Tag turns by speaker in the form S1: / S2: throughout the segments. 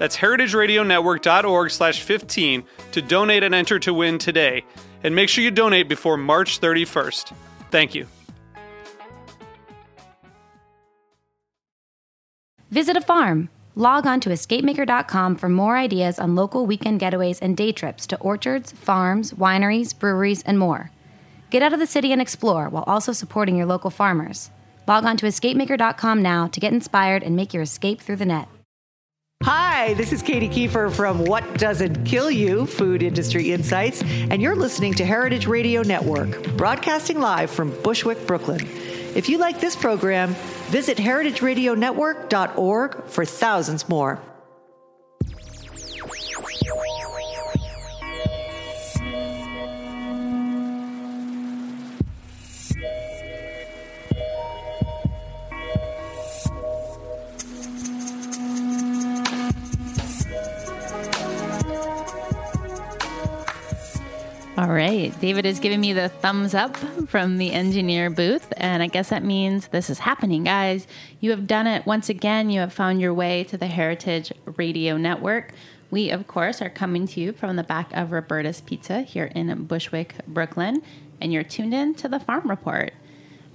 S1: That's heritageradionetwork.org slash 15 to donate and enter to win today. And make sure you donate before March 31st. Thank you.
S2: Visit a farm. Log on to escapemaker.com for more ideas on local weekend getaways and day trips to orchards, farms, wineries, breweries, and more. Get out of the city and explore while also supporting your local farmers. Log on to escapemaker.com now to get inspired and make your escape through the net.
S3: Hi, this is Katy Keiffer from What Doesn't Kill You Food Industry Insights, and you're listening to Heritage Radio Network, broadcasting live from Bushwick, Brooklyn. If you like this program, visit heritageradionetwork.org for thousands more.
S4: David is giving me the thumbs up from the engineer booth. And I guess that means this is happening, guys. You have done it once again. You have found your way to the Heritage Radio Network. We, of course, are coming to you from the back of Roberta's Pizza here in Bushwick, Brooklyn. And you're tuned in to the Farm Report.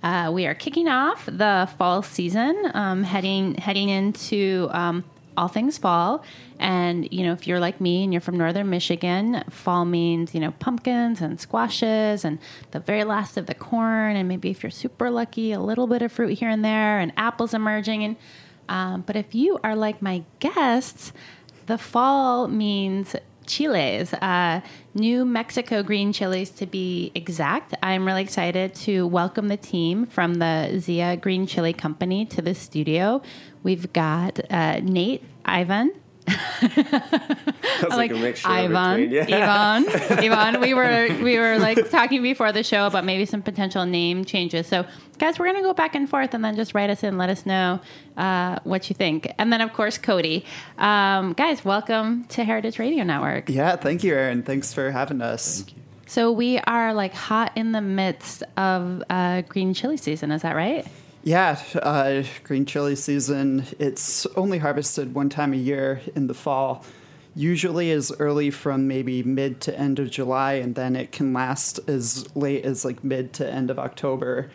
S4: Uh, we are kicking off the fall season, um, heading heading into um, all things fall. And, you know, if you're like me and you're from northern Michigan, fall means, you know, pumpkins and squashes and the very last of the corn. And maybe if you're super lucky, a little bit of fruit here and there and apples emerging. And, um, but if you are like my guests, the fall means chiles, uh, New Mexico green chilies to be exact. I'm really excited to welcome the team from the Zia Green Chile Company to the studio. We've got uh, Nate, Ivan.
S5: Sounds like,
S4: like
S5: a mixture
S4: Ivan,
S5: yeah.
S4: Ivan, Ivan. We were we were like talking before the show about maybe some potential name changes. So, guys, we're gonna go back and forth, and then just write us in, let us know uh, what you think, and then of course Cody. Um, guys, welcome to Heritage Radio Network.
S6: Yeah, thank you, Erin. Thanks for having us.
S4: So we are like hot in the midst of uh, green chili season. Is that right?
S6: Yeah, uh, green chili season. It's only harvested one time a year in the fall. Usually as early from maybe mid to end of July, and then it can last as late as like mid to end of October.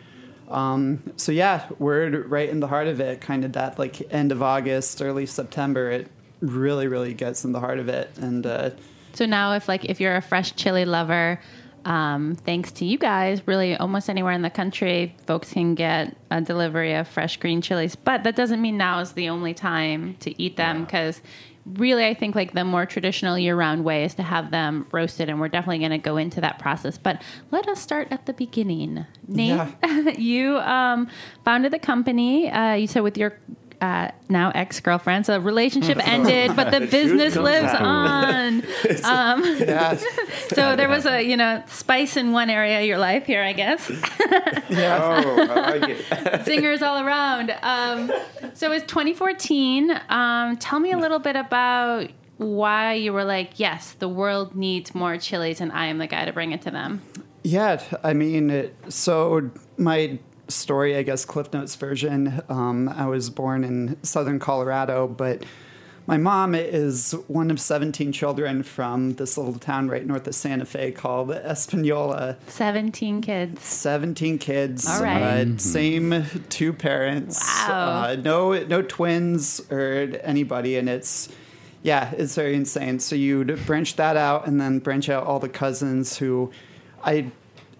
S6: Um, so yeah, we're right in the heart of it, kind of that like end of August, early September. It really, really gets in the heart of it, and uh,
S4: So now, if like if you're a fresh chili lover, um, thanks to you guys, really almost anywhere in the country, folks can get a delivery of fresh green chilies. But that doesn't mean now is the only time to eat them because. Really, I think like the more traditional year-round way is to have them roasted, and we're definitely going to go into that process. But let us start at the beginning. Nate, you um, founded the company. Uh, you said with your uh, now ex-girlfriend, so relationship ended, but the business lives
S5: out.
S4: on. Um,
S6: yeah,
S4: so there was a you know spice in one area of your life here, I guess.
S5: Oh, I like it.
S4: Singers all around. Um, so it's 2014. Um, tell me a little bit about why you were like, yes, the world needs more chilies, and I am the guy to bring it to them.
S6: Yeah, I mean, it, so my story, I guess, Cliff Notes version. Um, I was born in southern Colorado, but my mom is one of 17 children from this little town right north of Santa Fe called Espanola.
S4: 17 kids.
S6: 17 kids.
S4: All right.
S6: Uh, same two parents.
S4: Wow.
S6: Uh, no, no twins or anybody, and it's yeah, it's very insane. So you'd branch that out, and then branch out all the cousins who I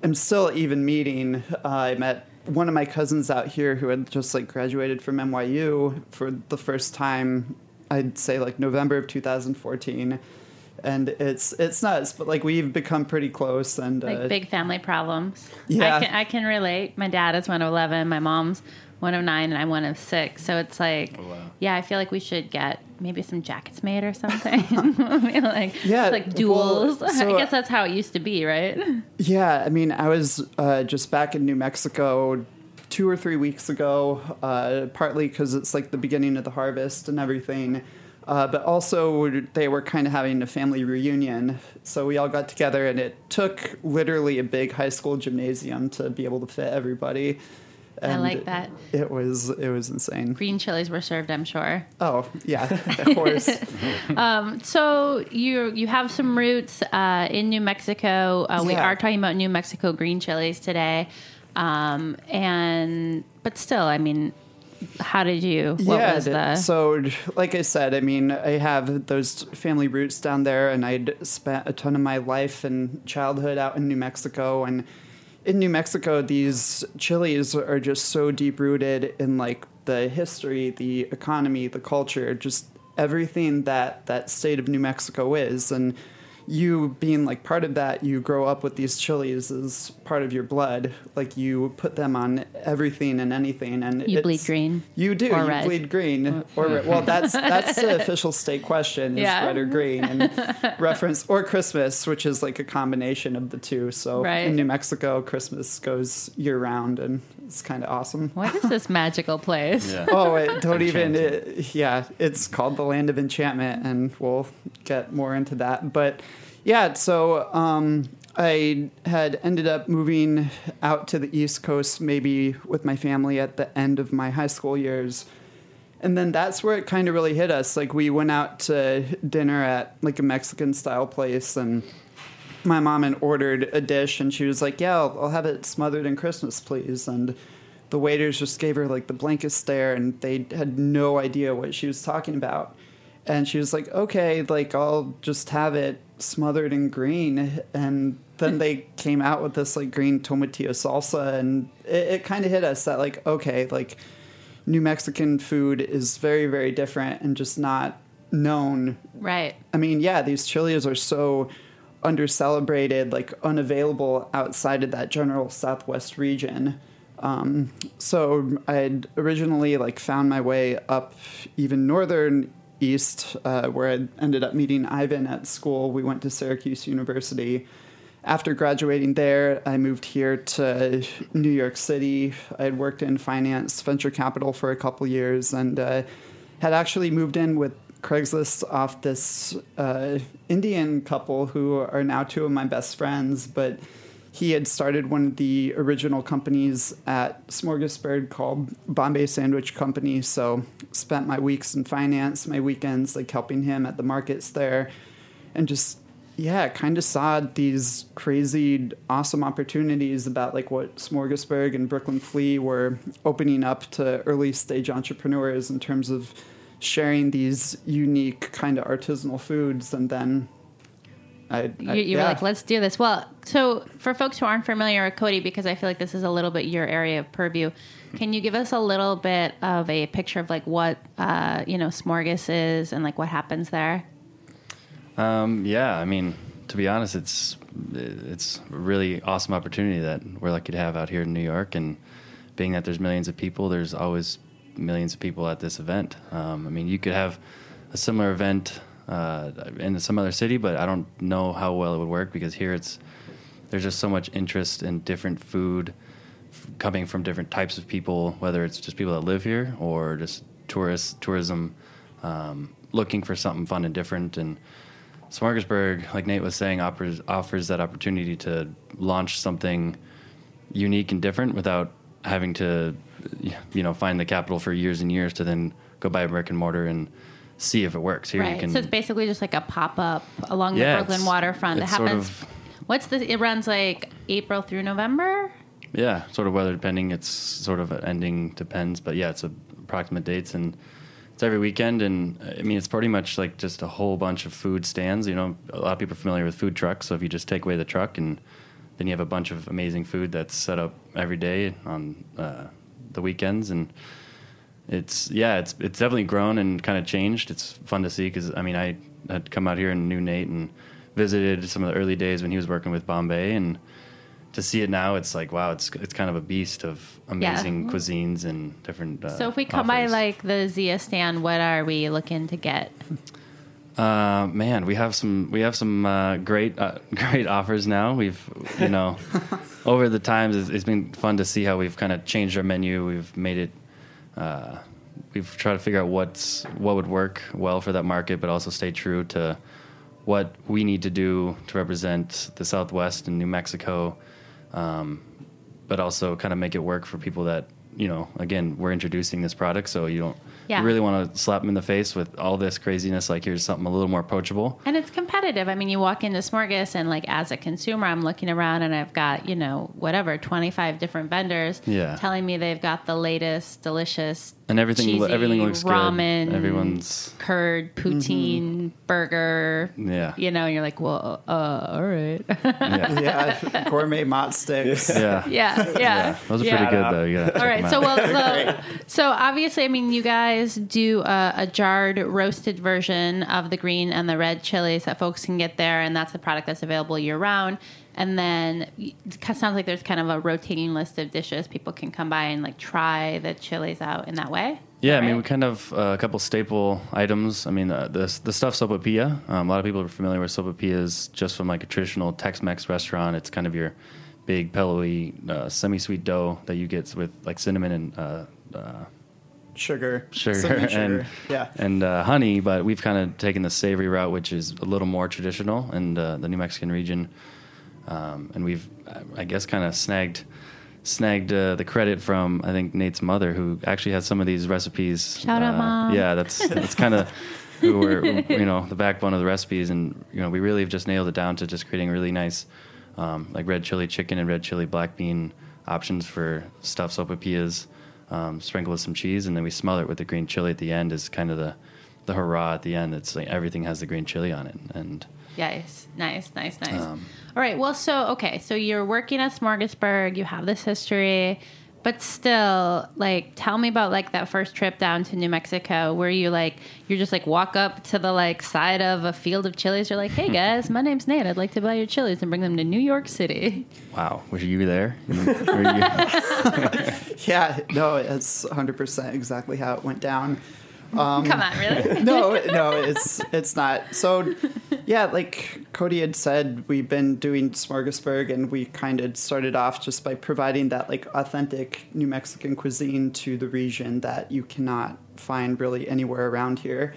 S6: am still even meeting. Uh, I met one of my cousins out here who had just like graduated from NYU for the first time. I'd say like November of 2014, and it's it's nuts. But like we've become pretty close, and
S4: Like
S6: uh,
S4: big family problems.
S6: Yeah.
S4: I can, I can relate. My dad is one of 11. My mom's one of nine, and I'm one of six. So it's like,
S6: Oh,
S4: yeah, I feel like we should get maybe some jackets made or something. like,
S6: Yeah,
S4: like
S6: well,
S4: duels.
S6: so-
S4: I guess that's how it used to be, right?
S6: Yeah, I mean, I was uh, just back in New Mexico two or three weeks ago, uh, partly because it's like the beginning of the harvest and everything. Uh, but also, they were kind of having a family reunion. So we all got together, and it took literally a big high school gymnasium to be able to fit everybody.
S4: I like that.
S6: It was it was insane.
S4: Green chilies were served, I'm sure.
S6: Oh yeah, of course.
S4: So you you have some roots uh, in New Mexico. Uh, We
S6: Yeah.
S4: are talking about New Mexico green chilies today, um, and but still, I mean, how did you? What
S6: yeah,
S4: was the?
S6: so like I said, I mean, I have those family roots down there, and I'd spent a ton of my life and childhood out in New Mexico, and in New Mexico, these chilies are just so deep rooted in like the history, the economy, the culture, just everything that that state of New Mexico is, and you being like part of that, you grow up with these chilies as part of your blood. Like you put them on everything and anything, and
S4: You bleed green
S6: You do. you
S4: red.
S6: bleed green or red. Well, that's that's the official state question: is
S4: Yeah.
S6: red or green, and reference or Christmas, which is like a combination of the two. So
S4: Right.
S6: in New Mexico, Christmas goes year round, and it's kind of awesome.
S4: what is this magical place?
S5: Yeah.
S6: Oh, it, don't even. It, yeah, it's called the Land of Enchantment, and we'll get more into that. But yeah, so um, I had ended up moving out to the East Coast, maybe with my family at the end of my high school years. And then that's where it kind of really hit us. Like we went out to dinner at like a Mexican style place, and my mom had ordered a dish, and she was like, "Yeah, I'll, I'll have it smothered in Christmas, please." And the waiters just gave her like the blankest stare, and they had no idea what she was talking about. And she was like, "Okay, like I'll just have it smothered in green." And then they came out with this like green tomatillo salsa, and it, it kind of hit us that like, okay, like New Mexican food is very, very different and just not known
S4: Right.
S6: I mean, yeah, these chilies are so under celebrated, like unavailable outside of that general Southwest region. Um, so I'd originally like found my way up even northern east, uh, where I ended up meeting Ivan at school. We went to Syracuse University. After graduating there, I moved here to New York City. I had worked in finance, venture capital for a couple years, and uh, had actually moved in with Craigslist off this uh, Indian couple who are now two of my best friends. But he had started one of the original companies at Smorgasburg called Bombay Sandwich Company. So spent my weeks in finance, my weekends like helping him at the markets there, and just yeah, kind of saw these crazy, awesome opportunities about like what Smorgasburg and Brooklyn Flea were opening up to early stage entrepreneurs in terms of sharing these unique kind of artisanal foods, and then I, I
S4: You, you were like, let's do this. Well, so for folks who aren't familiar with Cody, because I feel like this is a little bit your area of purview, can you give us a little bit of a picture of like what uh, you know Smorgas is and like what happens there?
S5: Um, yeah, I mean, to be honest, it's it's a really awesome opportunity that we're lucky to have out here in New York, and being that there's millions of people, there's always millions of people at this event. Um, I mean, you could have a similar event uh, in some other city, but I don't know how well it would work because here it's there's just so much interest in different food f- coming from different types of people, whether it's just people that live here or just tourists, tourism, um, looking for something fun and different. And Smorgasburg, like Nate was saying, offers offers that opportunity to launch something unique and different without having to, you know, find the capital for years and years to then go buy a brick and mortar and see if it works. Here you can
S4: so it's basically just like a pop up along
S5: Yeah,
S4: the Brooklyn waterfront. It
S5: it's sort
S4: happens.
S5: of-
S4: what's the? It runs like April through November.
S5: Yeah, sort of weather depending. It's sort of ending depends, but yeah, it's a approximate dates and it's every weekend. And I mean, it's pretty much like just a whole bunch of food stands. You know, a lot of people are familiar with food trucks. So if you just take away the truck and then you have a bunch of amazing food that's set up every day on uh, the weekends, and it's yeah, it's it's definitely grown and kind of changed. It's fun to see because I mean I had come out here and knew Nate and visited some of the early days when he was working with Bombay and to see it now, it's like wow, it's it's kind of a beast of amazing
S4: Yeah.
S5: cuisines and different. Uh,
S4: So if we come by like the Zia stand, what are we looking to get?
S5: Uh, man, we have some we have some uh, great uh, great offers now. We've you know over the times it's, it's been fun to see how we've kind of changed our menu. We've made it. Uh, we've tried to figure out what's what would work well for that market, but also stay true to what we need to do to represent the Southwest and New Mexico, um, but also kind of make it work for people that you know. Again, we're introducing this product, so you don't
S4: Yeah.
S5: you really want to slap them in the face with all this craziness. Like here's something a little more approachable.
S4: And it's competitive. I mean, you walk into Smorgas, and like as a consumer, I'm looking around and I've got, you know, whatever, 25 different vendors
S5: Yeah.
S4: telling me they've got the latest delicious
S5: And everything
S4: cheesy
S5: everything looks
S4: ramen,
S5: good. Everyone's
S4: curd, poutine, mm-hmm. burger.
S5: Yeah.
S4: You know, and you're like, well, uh, uh all right.
S5: yeah.
S6: yeah, gourmet mott sticks.
S5: yeah.
S4: yeah, yeah.
S5: Those are
S4: yeah.
S5: pretty good though. Yeah. gotta
S4: All
S5: check
S4: right.
S5: 'em
S4: So well, so, so obviously, I mean, you guys do a, a jarred roasted version of the green and the red chilies that folks can get there, and that's a product that's available year round. And then it sounds like there's kind of a rotating list of dishes people can come by and like try the chilies out in that way.
S5: Yeah, I mean, we kind of uh, a couple staple items. I mean, uh, the the stuff sopapilla. Um, a lot of people are familiar with sopapillas just from like a traditional Tex-Mex restaurant. It's kind of your big pillowy, uh, semi-sweet dough that you get with like cinnamon and uh, uh,
S6: Sugar,
S5: sugar
S6: cinnamon
S5: and
S6: yeah.
S5: and uh, honey. But we've kind of taken the savory route, which is a little more traditional in uh, the New Mexican region. Um, and we've, I guess, kind of snagged snagged uh, the credit from I think Nate's mother, who actually has some of these recipes.
S4: Shout out,
S5: uh,
S4: Mom.
S5: Yeah, that's that's kind of who we're you know the backbone of the recipes, and you know we really have just nailed it down to just creating really nice um, like red chili chicken and red chili black bean options for stuffed sopapillas, um, sprinkled with some cheese, and then we smother it with the green chili at the end. Is kind of the the hurrah at the end. It's like everything has the green chili on it, and
S4: Nice, nice, nice, nice.
S5: Um,
S4: All right. Well, so okay, so you're working at Smorgasburg. You have this history, but still, like, tell me about like that first trip down to New Mexico, where you like you're just like walk up to the like side of a field of chilies. You're like, hey guys, my name's Nate. I'd like to buy your chilies and bring them to New York City.
S5: wow, were you there? Were you-
S6: Yeah, no, it's 100% exactly how it went down.
S4: Um, Come on, really?
S6: no, no, it's it's not. So, yeah, like Cody had said, we've been doing Smorgasburg, and we kind of started off just by providing that like authentic New Mexican cuisine to the region that you cannot find really anywhere around here.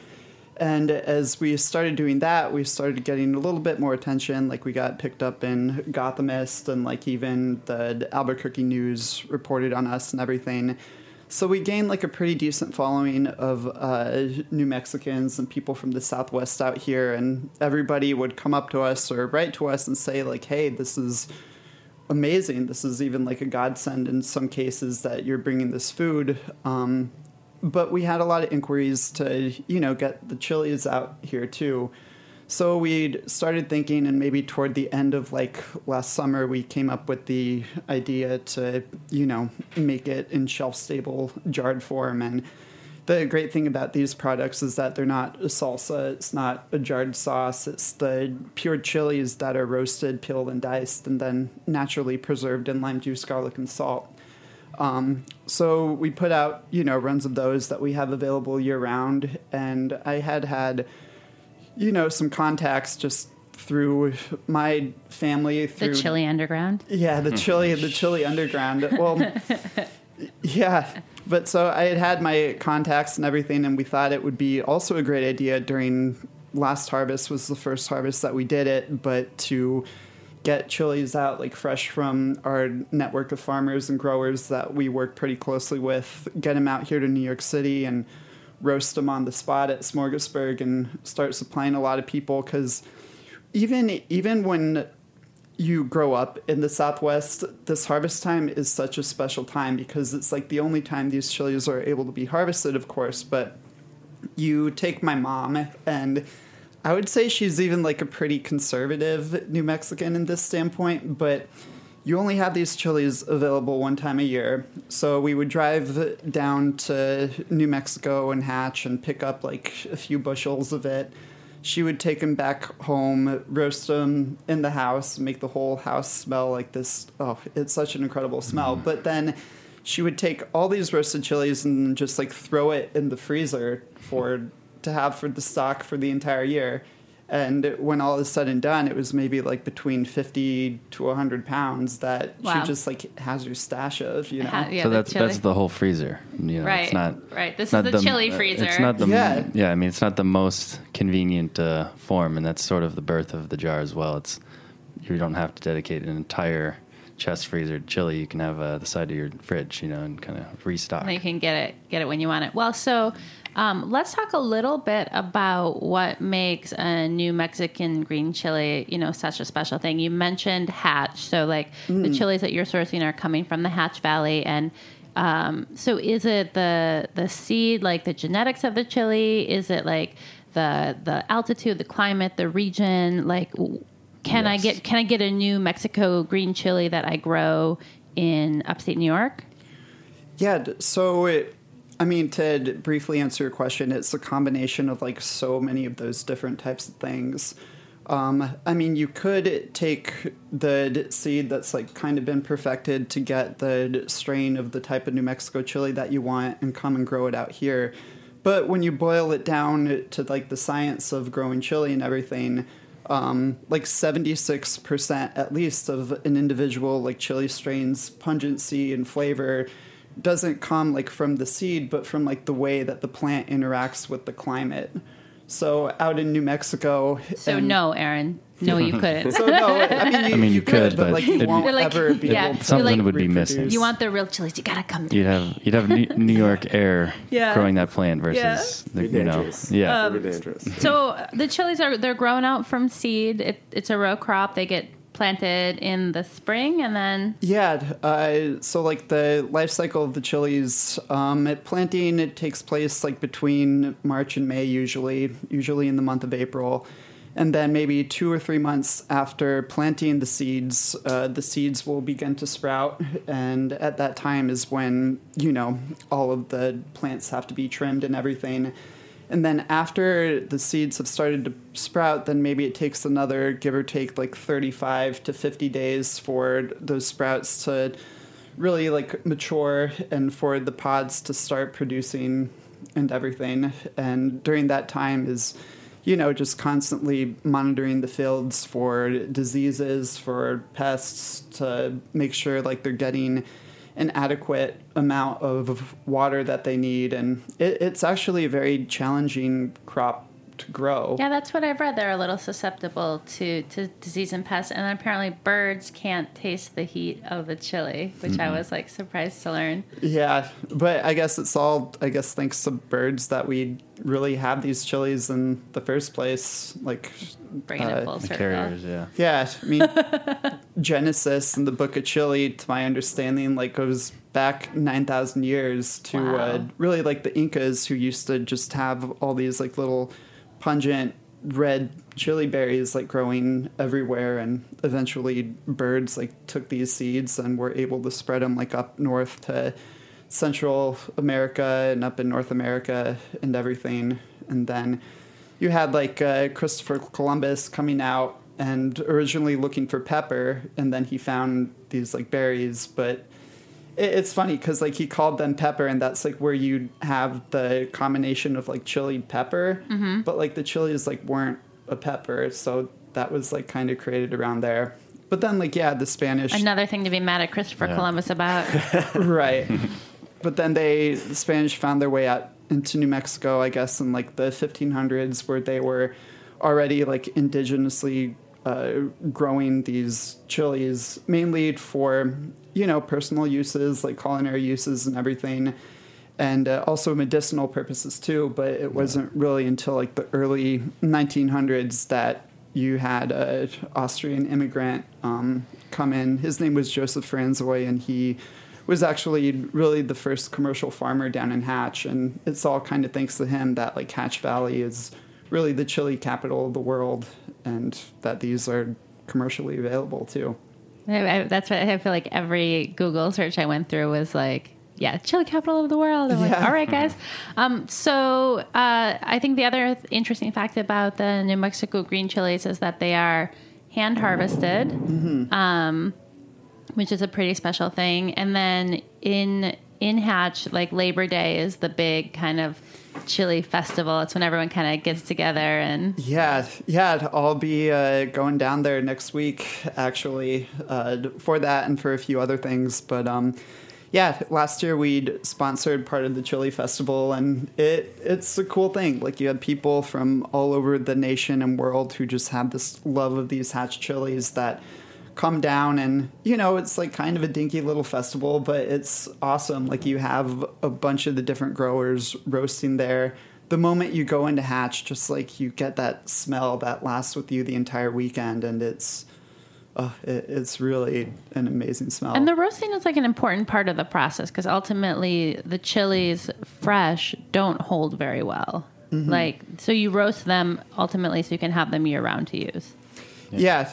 S6: And as we started doing that, we started getting a little bit more attention. Like we got picked up in Gothamist, and like even the Albuquerque News reported on us and everything. So we gained like a pretty decent following of uh, New Mexicans and people from the Southwest out here, and everybody would come up to us or write to us and say like, "Hey, this is amazing. This is even like a godsend in some cases that you're bringing this food." Um, but we had a lot of inquiries to you know get the chilies out here too. So we started thinking, and maybe toward the end of like last summer, we came up with the idea to, you know, make it in shelf stable jarred form. And the great thing about these products is that they're not a salsa, it's not a jarred sauce, it's the pure chilies that are roasted, peeled, and diced, and then naturally preserved in lime juice, garlic, and salt. Um, so we put out, you know, runs of those that we have available year round, and I had had you know, some contacts just through my family.
S4: Through the
S6: Through,
S4: chili underground.
S6: Yeah, the hmm. chili, the chili underground. Well, yeah. But so I had had my contacts and everything, and we thought it would be also a great idea during last harvest was the first harvest that we did it, but to get chilies out like fresh from our network of farmers and growers that we work pretty closely with, get them out here to New York City and roast them on the spot at Smorgasburg and start supplying a lot of people because even even when you grow up in the Southwest, this harvest time is such a special time because it's like the only time these chilies are able to be harvested, of course. But you take my mom, and I would say she's even like a pretty conservative New Mexican in this standpoint, but you only have these chilies available one time a year. So we would drive down to New Mexico and Hatch and pick up like a few bushels of it. She would take them back home, roast them in the house, make the whole house smell like this. Oh, it's such an incredible smell. Mm. But then she would take all these roasted chilies and just like throw it in the freezer for to have for the stock for the entire year. And when all is said and done, it was maybe like between fifty to hundred pounds that
S4: Wow.
S6: she just like has her stash of, you know.
S4: Ha- yeah,
S5: so that's
S4: chili.
S5: that's the whole freezer. You know,
S4: Right,
S5: It's not
S4: right. This
S5: it's
S4: is
S5: not
S4: the chili
S5: uh,
S4: freezer.
S5: It's not the
S6: Yeah.
S5: yeah. I mean, it's not the most convenient uh, form, and that's sort of the birth of the jar as well. It's you don't have to dedicate an entire chest freezer to chili. You can have uh, the side of your fridge, you know, and kind of restock.
S4: And you can get it get it when you want it. Well, so um, let's talk a little bit about what makes a New Mexican green chili, you know, such a special thing. You mentioned Hatch, so like the chilies that you're sourcing are coming from the Hatch Valley, and um, so is it the the seed, like the genetics of the chili? Is it like the the altitude, the climate, the region? Like, can I get can I get a New Mexico green chili that I grow in upstate New York?
S6: Yeah, so it, I mean, to briefly answer your question, it's a combination of like so many of those different types of things. Um, I mean, you could take the seed that's like kind of been perfected to get the strain of the type of New Mexico chili that you want and come and grow it out here. But when you boil it down to like the science of growing chili and everything, um, like 76% at least of an individual like chili strain's pungency and flavor doesn't come like from the seed but from like the way that the plant interacts with the climate so out in new mexico
S4: So
S6: and-
S4: no, Erin. No, you couldn't.
S6: so no i mean you,
S5: I mean, you
S6: could,
S5: could,
S6: but
S5: but
S6: like you
S5: it'd
S6: won't
S4: like-
S6: ever be
S4: yeah,
S6: able to
S5: Something
S4: like-
S5: would be
S6: reproduce.
S5: missing.
S4: you want the real chilies? You gotta come.
S5: You'd have you'd have New New York air
S4: Yeah.
S5: growing that plant versus the,
S7: Be
S5: you know
S7: dangerous.
S5: yeah.
S7: Very um, dangerous.
S4: So the chilies are they're grown out from seed. It, it's a row crop. They get planted in the spring and then
S6: Yeah, uh, so like the life cycle of the chilies, um, it, planting it takes place like between March and May usually, usually in the month of April, and then maybe two or three months after planting the seeds, uh, the seeds will begin to sprout, and at that time is when you know all of the plants have to be trimmed and everything. And then after the seeds have started to sprout, then maybe it takes another give or take like 35 to 50 days for those sprouts to really like mature and for the pods to start producing and everything. And during that time is, you know, just constantly monitoring the fields for diseases, for pests to make sure like they're getting an adequate amount of water that they need. And it, it's actually a very challenging crop to grow.
S4: yeah, that's what I've read. They're a little susceptible to to disease and pests, and apparently birds can't taste the heat of the chili, which I was like surprised to learn.
S6: Yeah, but I guess it's all I guess thanks to birds that we really have these chilies in the first place. Like,
S4: Bringing
S6: uh,
S4: it full circle.
S5: carriers, yeah.
S6: yeah, I mean, Genesis and the Book of Chili, to my understanding, like goes back nine thousand years to uh, really like the Incas who used to just have all these like little pungent red chili berries like growing everywhere and eventually birds like took these seeds and were able to spread them like up north to central america and up in north america and everything. And then you had like uh, christopher columbus coming out and originally looking for pepper and then he found these like berries but it's funny because like he called them pepper and that's like where you have the combination of like chili pepper but like the chilies like weren't a pepper so that was like kind of created around there but then like yeah the spanish
S4: Another thing to be mad at Christopher
S5: Yeah.
S4: Columbus about.
S6: right but then they the spanish found their way out into new mexico i guess in like the 1500s where they were already like indigenously uh, growing these chilies mainly for you know personal uses like culinary uses and everything and uh, also medicinal purposes too but it wasn't really until like the early 1900s that you had an Austrian immigrant um, come in. His name was Joseph Franzoy, and he was actually really the first commercial farmer down in Hatch. And it's all kind of thanks to him that like Hatch Valley is really the chili capital of the world, and that these are commercially available too.
S4: I, I, that's what I feel like every Google search I went through was like, yeah, chili capital of the world. I'm like, all right, guys. Um, so uh, I think the other th- interesting fact about the New Mexico green chilies is that they are hand harvested, um, which is a pretty special thing. And then in in Hatch, like Labor Day is the big kind of chili festival. It's when everyone kind of gets together and
S6: Yeah, yeah, I'll be uh, going down there next week actually uh, for that and for a few other things. But um, yeah, last year we'd sponsored part of the Chili Festival, and it it's a cool thing. Like you had people from all over the nation and world who just have this love of these hatch chilies that come down and you know it's like kind of a dinky little festival but it's awesome like you have a bunch of the different growers roasting there the moment you go into hatch just like you get that smell that lasts with you the entire weekend and it's oh, it, it's really an amazing smell
S4: And the roasting is like an important part of the process because ultimately the chilies fresh don't hold very well.
S6: Mm-hmm.
S4: Like, so you roast them ultimately so you can have them year round to use.
S6: yeah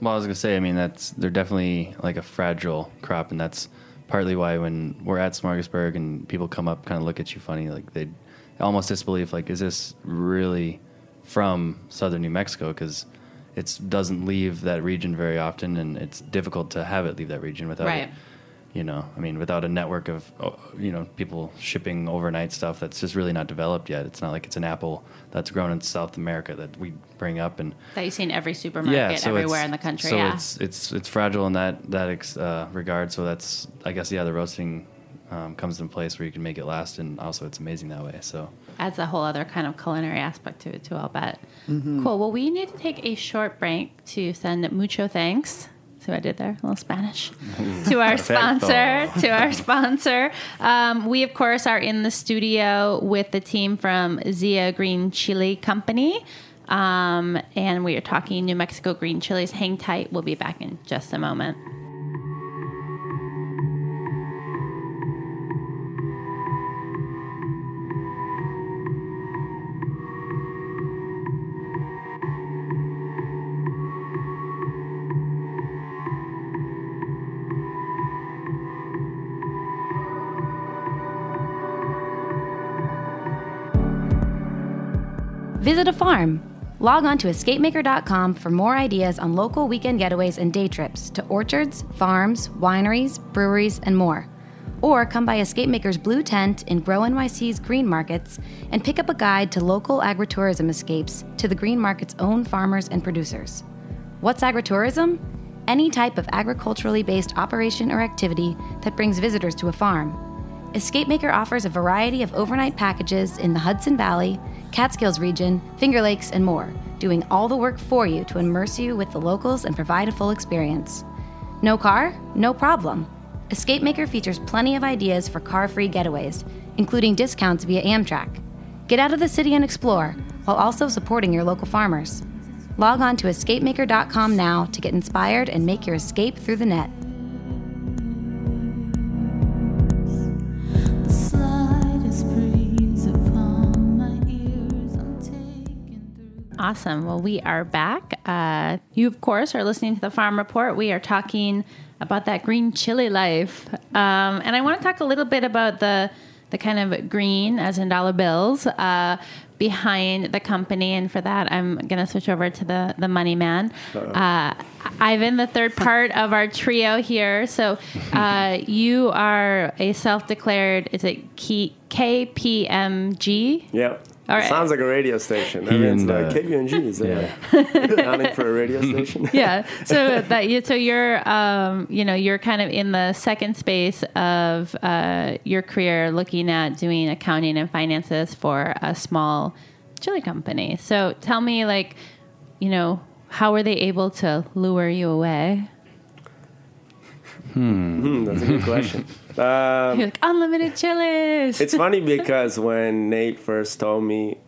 S5: Well, I was gonna say, I mean, that's they're definitely like a fragile crop, and that's partly why when we're at Smorgasburg and people come up, kind of look at you funny, like they almost disbelief, like, is this really from southern New Mexico? Because it doesn't leave that region very often, and it's difficult to have it leave that region without
S4: Right.
S5: it. You know, I mean, without a network of, oh, you know, people shipping overnight stuff that's just really not developed yet. It's not like it's an apple that's grown in South America that we bring up and
S4: That you see in every supermarket
S5: so
S4: everywhere in the country.
S5: So
S4: yeah.
S5: it's it's it's fragile in that that ex, uh, regard. So that's I guess yeah, the roasting um, comes in place where you can make it last, and also it's amazing that way. So
S4: adds a whole other kind of culinary aspect to it too. I'll bet.
S5: Mm-hmm.
S4: Cool. Well, we need to take a short break to send mucho thanks. See what I did there? A little Spanish. to our sponsor. To our sponsor. Um, we of course are in the studio with the team from Zia Green Chile Company. Um, and we are talking New Mexico green chilies. Hang tight. We'll be back in just a moment.
S2: Visit a farm. Log on to escapemaker.com for more ideas on local weekend getaways and day trips to orchards, farms, wineries, breweries, and more. Or come by Escape Maker's Blue Tent in Grow NYC's green markets and pick up a guide to local agritourism escapes to the green market's own farmers and producers. What's agritourism? Any type of agriculturally based operation or activity that brings visitors to a farm. Escape Maker offers a variety of overnight packages in the Hudson Valley, Catskills region, Finger Lakes, and more, doing all the work for you to immerse you with the locals and provide a full experience. No car? No problem. Escape Maker features plenty of ideas for car free getaways, including discounts via Amtrak. Get out of the city and explore, while also supporting your local farmers. Log on to escapemaker.com now to get inspired and make your escape through the net.
S4: Awesome. Well, we are back. Uh, you, of course, are listening to the Farm Report. We are talking about that green chili life, um, and I want to talk a little bit about the the kind of green, as in dollar bills, uh, behind the company. And for that, I'm going to switch over to the the money man, uh, Ivan, the third part of our trio here. So, uh, you are a self declared. Is it K- KPMG?
S8: Yeah.
S4: All right.
S8: Sounds like a radio station. I mean, it's like
S5: uh,
S8: KBNG is uh, accounting for a radio station.
S4: yeah. So that you, so you're um, you know you're kind of in the second space of uh, your career, looking at doing accounting and finances for a small chili company. So tell me, like, you know, how were they able to lure you away?
S8: Hmm, that's a good question. Um,
S4: You're like unlimited chilies.
S8: it's funny because when Nate first told me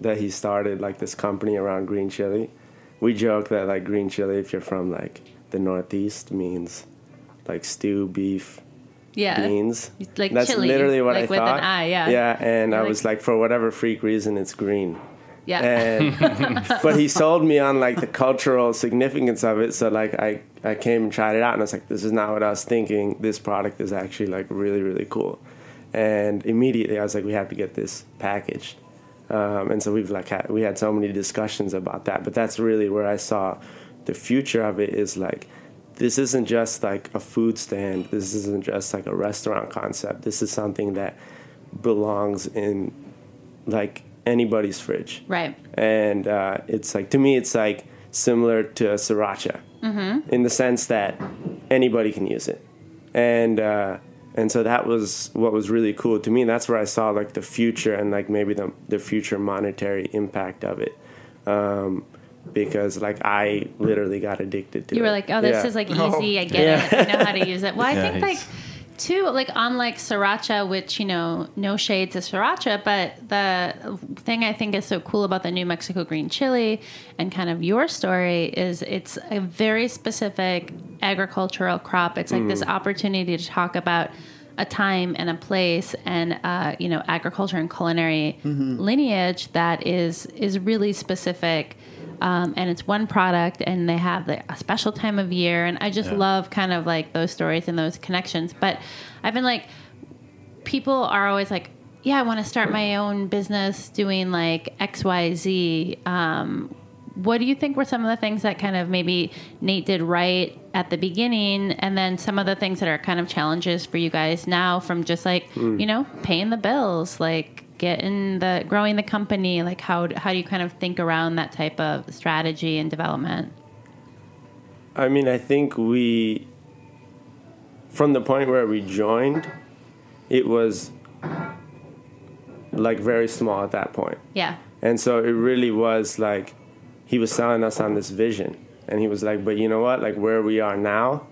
S8: that he started like this company around green chili, we joke that like green chili, if you're from like the Northeast, means like stew, beef,
S4: Yeah.
S8: beans.
S4: Like
S8: That's
S4: chili,
S8: literally what
S4: like
S8: I
S4: with an
S8: thought.
S4: eye, yeah.
S8: Yeah, and I
S4: Like-
S8: was like, for whatever freak reason, it's green.
S4: Yeah.
S8: And but he sold me on like the cultural significance of it. So like I I came and tried it out, and I was like, this is not what I was thinking. This product is actually like really really cool. And immediately I was like, we have to get this packaged. Um, and so we've like had, we had so many discussions about that. But that's really where I saw the future of it is like this isn't just like a food stand. This isn't just like a restaurant concept. This is something that belongs in like anybody's fridge
S4: right.
S8: and uh, it's like to me it's like similar to a sriracha in the sense that anybody can use it and uh, and so that was what was really cool to me And that's where i saw like the future and like maybe the, the future monetary impact of it um, because like i literally got addicted to
S4: You
S8: it You
S4: were like, oh, this
S8: Yeah.
S4: is like easy. I get it. I know how to use it. Well, I
S5: Yeah,
S4: think like
S5: he's-
S4: too, like unlike sriracha, which you know, no shades of sriracha, but the thing I think is so cool about the New Mexico green chili and kind of your story is it's a very specific agricultural crop. It's like this opportunity to talk about a time and a place and uh, you know agriculture and culinary lineage that is is really specific um, and it's one product and they have the, a special time of year and i just love kind of like those stories and those connections. But i've been like people are always like yeah i want to start my own business doing like xyz um, what do you think were some of the things that kind of maybe Nate did right at the beginning, and then some of the things that are kind of challenges for you guys now from just like you know paying the bills, like getting the growing the company, like how how do you kind of think around that type of strategy and development?
S8: I mean, I think we, from the point where we joined, it was like very small at that point.
S4: Yeah,
S8: And so it really was like he was selling us on this vision. And he was like, but you know what? Like where we are now,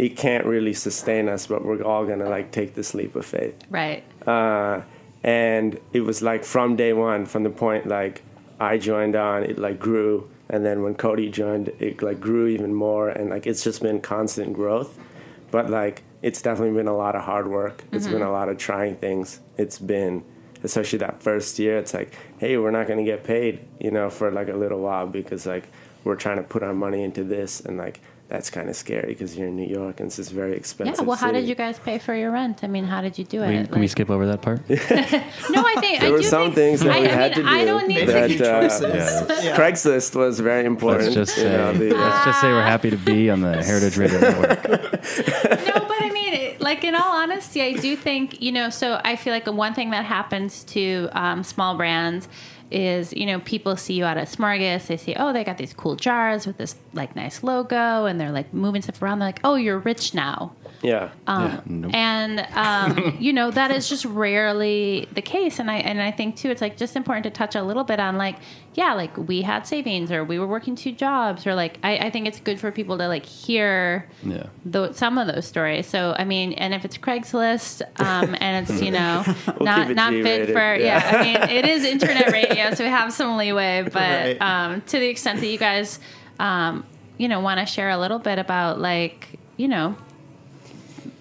S8: it can't really sustain us, but we're all gonna like take this leap of faith.
S4: Right.
S8: uh, and it was like from day one from the point like i joined on it like grew. And then when cody joined it like grew even more. And like it's just been constant growth. But like it's definitely been a lot of hard work. It's been a lot of trying things. It's been especially that first year it's like hey we're not going to get paid you know for like a little while because like we're trying to put our money into this. And like that's kind of scary because you're in new york and it's just very expensive
S4: Yeah. Well, how
S8: city.
S4: did you guys pay for your rent? I mean, how did you do
S5: We-
S4: it?
S5: can we skip over that part?
S4: No, I think
S8: There
S4: I
S8: were
S4: do
S8: some
S4: think,
S8: things that
S4: I,
S8: we
S4: I
S8: had
S4: mean,
S8: to do.
S4: I don't need
S6: Made
S8: that,
S6: a
S8: uh,
S6: choices.
S5: yeah.
S6: Yeah.
S8: Craigslist was very important.
S5: Let's just say,
S8: know, the, uh,
S5: let's just say we're happy to be on the Heritage Radio Network.
S4: no, but I mean, it- like in all honesty, I do think you know. So I feel like one thing that happens to um, small brands is you know people see you at Smorgas, they see oh they got these cool jars with this like nice logo, and they're like moving stuff around. They're like oh you're rich now.
S8: Yeah.
S4: Um,
S5: Yeah, nope.
S4: And um, you know that is just rarely the case, and I and I think too it's like just important to touch a little bit on like yeah like we had savings or we were working two jobs or like I, I think it's good for people to like hear
S5: Yeah.
S4: tho- some of those stories. So I mean, and if it's Craigslist um, and it's you know
S8: We'll
S4: not not fit
S8: G-rated,
S4: for yeah.
S8: yeah.
S4: I mean it is internet radio, so we have some leeway. But
S6: Right.
S4: um, to the extent that you guys um, you know want to share a little bit about like you know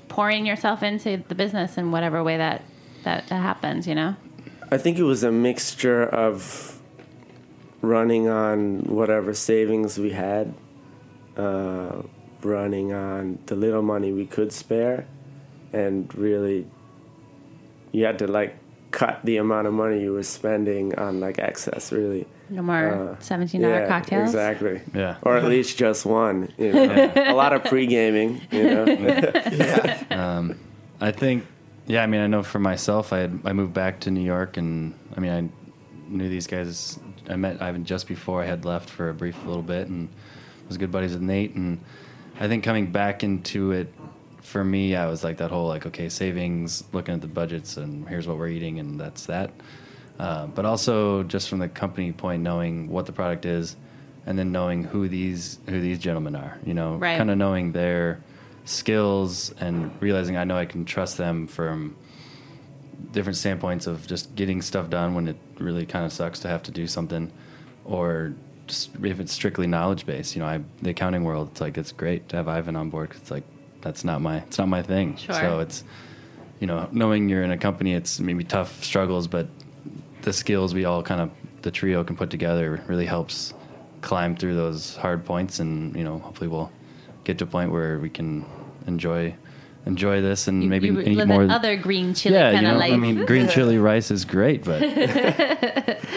S4: pouring yourself into the business in whatever way that that, that happens, you know.
S8: I think it was a mixture of running on whatever savings we had, uh, running on the little money we could spare, and really, you had to like cut the amount of money you were spending on like excess, really.
S4: No more
S8: Uh,
S4: seventeen dollar
S8: yeah,
S4: cocktails.
S8: Exactly.
S5: Yeah.
S8: Or at least just one. You know? A lot of pre gaming, you know.
S5: Um, I think, yeah. I mean, I know for myself, I had, I moved back to New York, and I mean, I knew these guys. I met Ivan just before I had left for a brief little bit, and was good buddies with Nate. And I think coming back into it for me, I was like that whole like, okay, savings, looking at the budgets, and here's what we're eating, and that's that. Uh, but also just from the company point, knowing what the product is, and then knowing who these who these gentlemen are. You know,
S4: Right.
S5: kind of knowing their skills and realizing I know I can trust them from different standpoints of just getting stuff done when it really kind of sucks to have to do something, or just if it's strictly knowledge based. You know, I, the accounting world, it's like it's great to have Ivan on board because it's like that's not my it's not my thing.
S4: Sure.
S5: So it's you know knowing you're in a company, it's maybe tough struggles, but the skills we all kind of the trio can put together really helps climb through those hard points, and you know hopefully we'll get to a point where we can enjoy enjoy this and
S4: You-
S5: maybe
S4: you
S5: eat more.
S4: other green chili
S5: yeah, you know,
S4: life.
S5: I mean, green chili rice is great, but you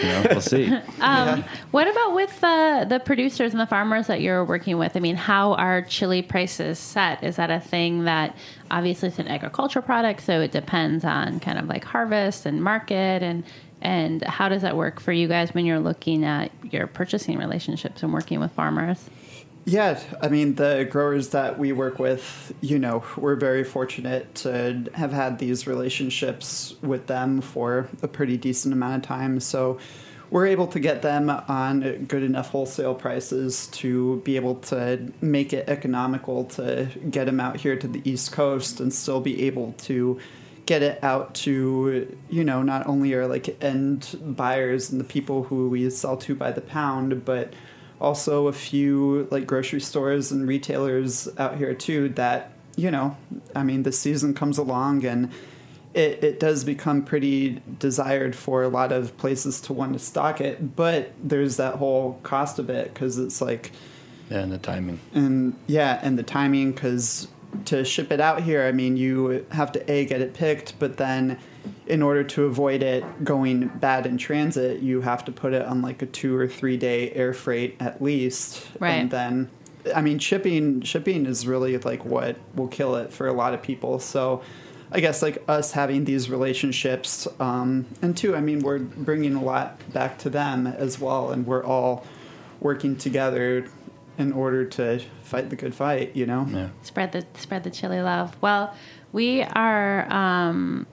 S5: know, we'll see.
S4: Um, What about with the the producers and the farmers that you're working with? I mean, how are chili prices set? Is that a thing that obviously it's an agricultural product, so it depends on kind of like harvest and market and and how does that work for you guys when you're looking at your purchasing relationships and working with farmers?
S6: Yeah, I mean, the growers that we work with, you know, we're very fortunate to have had these relationships with them for a pretty decent amount of time. So we're able to get them on good enough wholesale prices to be able to make it economical to get them out here to the East Coast and still be able to get it out to you know not only our like end buyers and the people who we sell to by the pound but also a few like grocery stores and retailers out here too that you know i mean the season comes along and it, it does become pretty desired for a lot of places to want to stock it but there's that whole cost of it because it's like
S5: Yeah, and the timing.
S6: and yeah, and the timing because to ship it out here, I mean, you have to a get it picked, but then in order to avoid it going bad in transit, you have to put it on like a two or three day air freight at least,
S4: Right.
S6: and then. I mean, shipping shipping is really like what will kill it for a lot of people. So, I guess like us having these relationships, um, and two, I mean, we're bringing a lot back to them as well, and we're all working together in order to fight the good fight. You know.
S5: Yeah.
S4: Spread the spread the chili love. Well, we are um,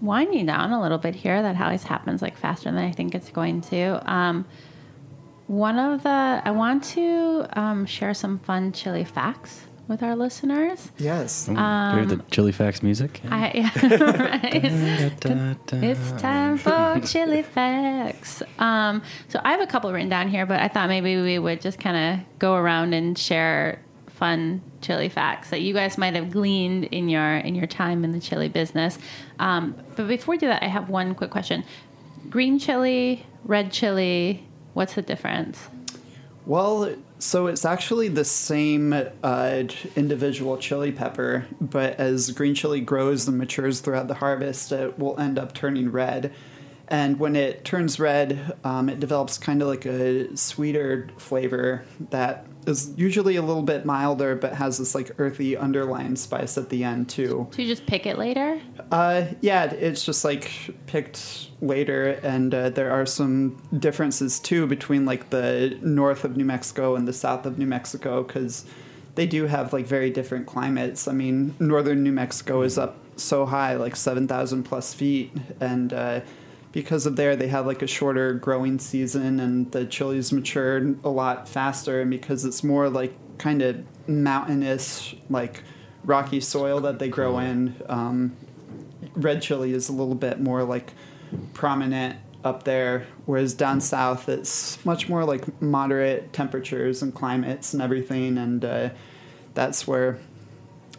S4: winding down a little bit here. That always happens like faster than I think it's going to. Um, one of the I want to um, share some fun chili facts with our listeners.
S6: Yes.
S5: Ooh, do we have the chili facts music.
S4: I, right. It's time for chili facts. Um, so I have a couple written down here, but I thought maybe we would just kind of go around and share fun chili facts that you guys might have gleaned in your in your time in the chili business. Um, but before we do that, I have one quick question: green chili, red chili. What's the difference?
S6: Well, so it's actually the same uh, individual chili pepper, but as green chili grows and matures throughout the harvest, it will end up turning red. And when it turns red, um, it develops kind of like a sweeter flavor that is usually a little bit milder, but has this like earthy underlying spice at the end too.
S4: So you just pick it later?
S6: Uh, yeah, it's just like picked later, and uh, there are some differences too between like the north of New Mexico and the south of New Mexico because they do have like very different climates. I mean, northern New Mexico is up so high, like seven thousand plus feet, and uh, because of there, they have like a shorter growing season, and the chilies mature a lot faster, and because it's more like kind of mountainous, like rocky soil that they grow in. Um, red chili is a little bit more like prominent up there, whereas down south it's much more like moderate temperatures and climates and everything, and uh, that's where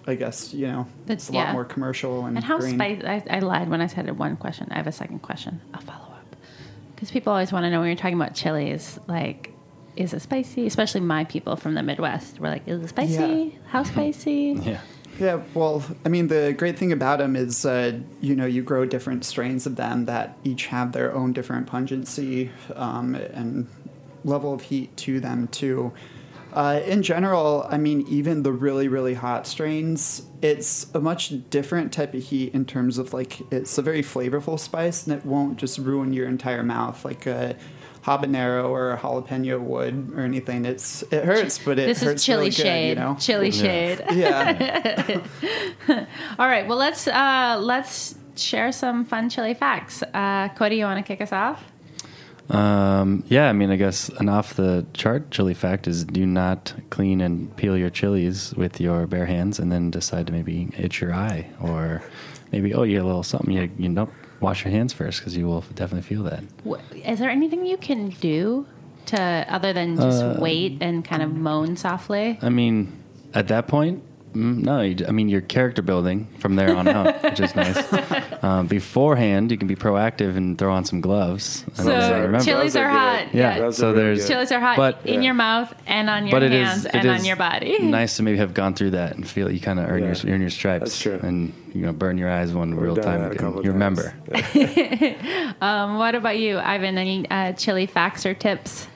S6: I guess you know
S4: That's-
S6: it's a lot more commercial and,
S4: And how spicy? I, I lied when I said one question. I have a second question. I'll follow up because people always want to know when you're talking about chilies, like. Is it spicy? Especially my people from the Midwest. We're like, is it spicy?
S6: Yeah.
S4: How spicy?
S5: Yeah.
S6: Yeah, well, I mean, the great thing about them is, uh, you know, you grow different strains of them that each have their own different pungency um, and level of heat to them, too. Uh, in general, I mean, even the really, really hot strains, it's a much different type of heat in terms of like, it's a very flavorful spice and it won't just ruin your entire mouth like a habanero or a jalapeno would or anything. It's It hurts, but it
S4: this
S6: hurts
S4: is chili
S6: really good,
S4: shade.
S6: you know?
S4: Chili shade.
S6: Yeah.
S4: All right. Well, let's uh, let's share some fun chili facts. Uh, Cody, you want to kick us off?
S5: Um, yeah, I mean, I guess an off the chart chili fact is do not clean and peel your chilies with your bare hands and then decide to maybe itch your eye or maybe, oh, you a little something. You, you don't wash your hands first because you will definitely feel that.
S4: Wh- there anything you can do to other than just
S5: Uh,
S4: wait and kind of moan softly?
S5: I mean, at that point, Mm, no, you, I mean you're character building from there on out, which is nice. Um, beforehand, you can be proactive and throw on some gloves. and
S4: So
S5: remember.
S4: chilies
S8: Those are
S4: are
S8: good.
S4: hot.
S5: yeah,
S8: Those
S5: so
S8: really
S5: there's
S8: good.
S4: Chilies are hot
S5: But-
S4: in
S8: Yeah.
S4: your mouth and on your
S5: but it
S4: hands
S5: is
S4: and on your body.
S5: Nice to maybe have gone through that and feel you kind of earn
S8: Yeah.
S5: your earn your stripes.
S8: That's true.
S5: And you know, burn your eyes one real time.
S8: that a
S5: and
S8: couple
S5: you
S8: times.
S5: remember.
S4: Um, what about you, Ivan? Any uh, chili facts or tips?